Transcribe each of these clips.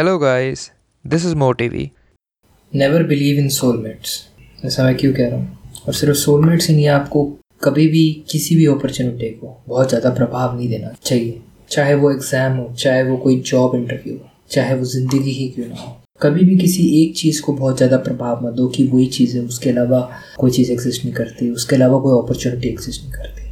Guys, this is Mo TV. Never believe in soulmates ऐसा मैं क्यों कह रहा हूँ? और सिर्फ़ सोलमेट्स ही नहीं आपको कभी भी किसी भी अपॉर्चुनिटी को बहुत ज़्यादा प्रभाव नहीं देना चाहिए। चाहे वो एग्ज़ाम हो चाहे वो कोई जॉब इंटरव्यू हो चाहे वो ज़िंदगी ही क्यों ना हो। कभी भी किसी एक चीज़ को बहुत ज़्यादा प्रभाव मत दो कि वही चीज़ है उसके अलावा कोई चीज़ एग्जिस्ट नहीं करती उसके अलावा कोई अपॉर्चुनिटी एग्जिस्ट नहीं करती।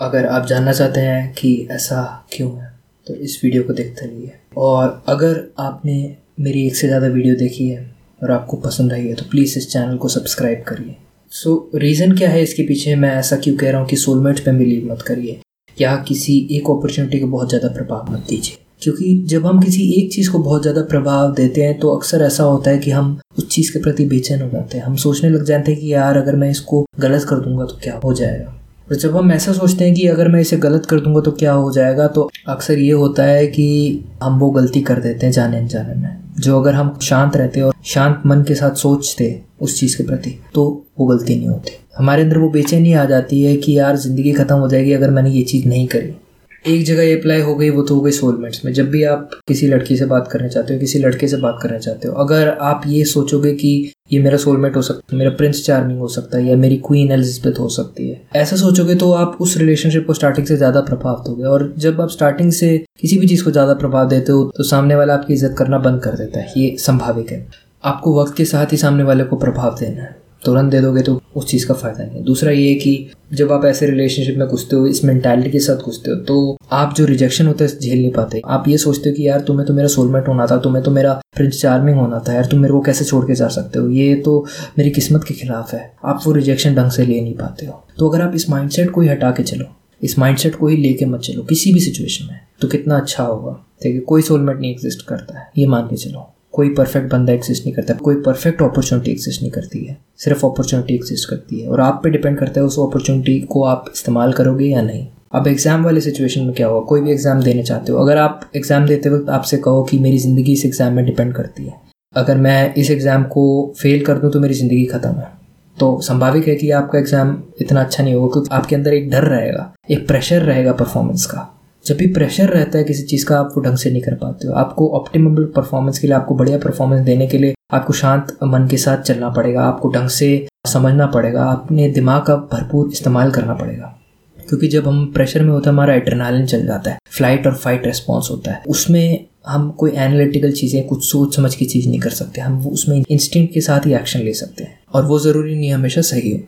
अगर आप जानना चाहते हैं कि ऐसा क्यों है तो इस वीडियो को देखते रहिए। और अगर आपने मेरी एक से ज़्यादा वीडियो देखी है और आपको पसंद आई है तो प्लीज़ इस चैनल को सब्सक्राइब करिए। सो so, रीज़न क्या है इसके पीछे? मैं ऐसा क्यों कह रहा हूँ कि सोलमेट पे बिलीव मत करिए। या किसी एक अपॉर्चुनिटी को बहुत ज़्यादा प्रभाव मत दीजिए। क्योंकि जब हम किसी एक चीज़ को बहुत ज़्यादा प्रभाव देते हैं तो अक्सर ऐसा होता है कि हम उस चीज़ के प्रति बेचैन हो जाते हैं। हम सोचने लग जाते हैं कि यार अगर मैं इसको गलत कर दूँगा तो क्या हो जाएगा? और जब हम ऐसा सोचते हैं कि अगर मैं इसे गलत कर दूँगा तो क्या हो जाएगा तो अक्सर ये होता है कि हम वो गलती कर देते हैं जाने अनजाने में। जो अगर हम शांत रहते और शांत मन के साथ सोचते उस चीज़ के प्रति तो वो गलती नहीं होती। हमारे अंदर वो बेचैनी आ जाती है कि यार, ज़िंदगी ख़त्म हो जाएगी अगर मैंने ये चीज़ नहीं करी। एक जगह ये अप्लाई हो गई, वो तो हो गई सोलमेट्स में जब भी आप किसी लड़की से बात करना चाहते हो, किसी लड़के से बात करना चाहते हो, अगर आप ये सोचोगे कि ये मेरा सोलमेट हो सकता है, मेरा प्रिंस चार्मिंग हो सकता है, या मेरी क्वीन एलिजबेथ हो सकती है, ऐसा सोचोगे तो आप उस रिलेशनशिप को स्टार्टिंग से ज़्यादा प्रभावित होगे। और जब आप स्टार्टिंग से किसी भी चीज़ को ज़्यादा प्रभाव देते हो तो सामने वाला आपकी इज़्ज़त करना बंद कर देता है। ये संभाविक है। आपको वक्त के साथ ही सामने वाले को प्रभाव देना है। तुरंत दे दोगे तो उस चीज़ का फ़ायदा नहीं है। दूसरा ये कि जब आप ऐसे रिलेशनशिप में घुसते हो, इस मेंटालिटी के साथ घुसते हो तो आप जो रिजेक्शन होता है झेल नहीं पाते। आप ये सोचते हो कि यार, तुम्हें तो मेरा सोलमेट होना था, तुम्हें तो मेरा प्रिंस चार्मिंग होना था, यार तुम मेरे को कैसे छोड़ के जा सकते हो? ये तो मेरी किस्मत के खिलाफ है। आप वो रिजेक्शन ढंग से ले नहीं पाते हो। तो अगर आप इस माइंड को ही हटा के चलो, इस माइंडसेट को ही लेके मत चलो, किसी भी सिचुएशन में तो कितना अच्छा होगा। ठीक है, कोई सोलमेट नहीं एग्जिस्ट करता है। ये मान के चलो। कोई परफेक्ट बंदा एग्जिस्ट नहीं करता, कोई परफेक्ट अपॉर्चुनिटी एग्जिस्ट नहीं करती है। सिर्फ़ अपॉर्चुनिटी एग्जिस्ट करती है। और आप पे डिपेंड करता है उस अपॉर्चुनिटी को आप इस्तेमाल करोगे या नहीं। अब एग्ज़ाम वाले सिचुएशन में क्या होगा कोई भी एग्ज़ाम देने चाहते हो। अगर आप एग्ज़ाम देते वक्त आपसे कहो कि मेरी ज़िंदगी इस एग्ज़ाम में डिपेंड करती है। अगर मैं इस एग्ज़ाम को फेल कर दूँ तो मेरी ज़िंदगी ख़त्म है। तो संभाविक है कि आपका एग्ज़ाम इतना अच्छा नहीं होगा, क्योंकि आपके अंदर एक डर रहेगा, एक प्रेशर रहेगा परफॉर्मेंस का। जब भी प्रेशर रहता है किसी चीज़ का, आप वो ढंग से नहीं कर पाते हो। आपको ऑप्टिमेबल परफॉर्मेंस के लिए, आपको बढ़िया परफॉर्मेंस देने के लिए, आपको शांत मन के साथ चलना पड़ेगा। आपको ढंग से समझना पड़ेगा। अपने दिमाग का भरपूर इस्तेमाल करना पड़ेगा। क्योंकि जब हम प्रेशर में होता है, हमारा एड्रेनालिन चल जाता है। फ़्लाइट और फाइट रेस्पॉन्स होता है। उसमें हम कोई एनालिटिकल चीज़ें, कुछ सोच समझ की चीज़ नहीं कर सकते। हम उसमें इंस्टिंक्ट के साथ ही एक्शन ले सकते हैं। और वो ज़रूरी नहीं हमेशा सही हो।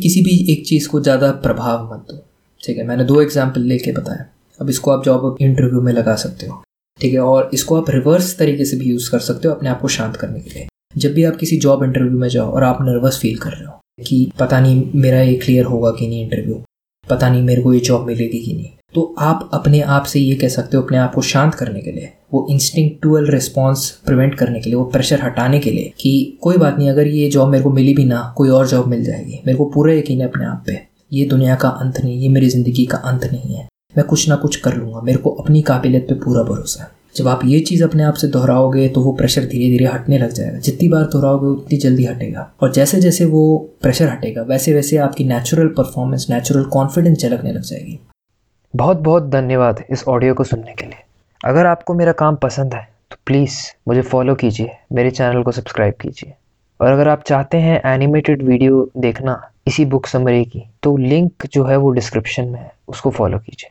किसी भी एक चीज़ को ज़्यादा प्रभाव मत दो। ठीक है, मैंने दो एग्ज़ाम्पल लेके बताया। अब इसको आप जॉब इंटरव्यू में लगा सकते हो, ठीक है? और इसको आप रिवर्स तरीके से भी यूज़ कर सकते हो अपने आप को शांत करने के लिए। जब भी आप किसी जॉब इंटरव्यू में जाओ और आप नर्वस फील कर रहे हो कि पता नहीं मेरा ये क्लियर होगा कि नहीं इंटरव्यू पता नहीं मेरे को ये जॉब मिलेगी कि नहीं तो आप अपने आप से ये कह सकते हो अपने आप को शांत करने के लिए, वो इंस्टिंक्टुअल रिस्पॉन्स प्रिवेंट करने के लिए, वो प्रेशर हटाने के लिए कि कोई बात नहीं, अगर ये जॉब मेरे को मिली भी ना, कोई और जॉब मिल जाएगी। मेरे को पूरा यकीन है अपने आप पे, ये दुनिया का अंत नहीं, ये मेरी ज़िंदगी का अंत नहीं है। मैं कुछ ना कुछ कर लूँगा। मेरे को अपनी काबिलियत पे पूरा भरोसा है। जब आप ये चीज़ अपने आप से दोहराओगे तो वो प्रेशर धीरे धीरे हटने लग जाएगा। जितनी बार दोहराओगे, उतनी जल्दी हटेगा। और जैसे जैसे वो प्रेशर हटेगा वैसे वैसे आपकी नेचुरल परफॉर्मेंस नेचुरल कॉन्फिडेंस झलकने लग जाएगी। बहुत बहुत धन्यवाद इस ऑडियो को सुनने के लिए। अगर आपको मेरा काम पसंद है तो प्लीज़ मुझे फॉलो कीजिए। मेरे चैनल को सब्सक्राइब कीजिए। और अगर आप चाहते हैं एनिमेटेड वीडियो देखना इसी बुक समरी की तो लिंक जो है वो डिस्क्रिप्शन में है, उसको फॉलो कीजिए।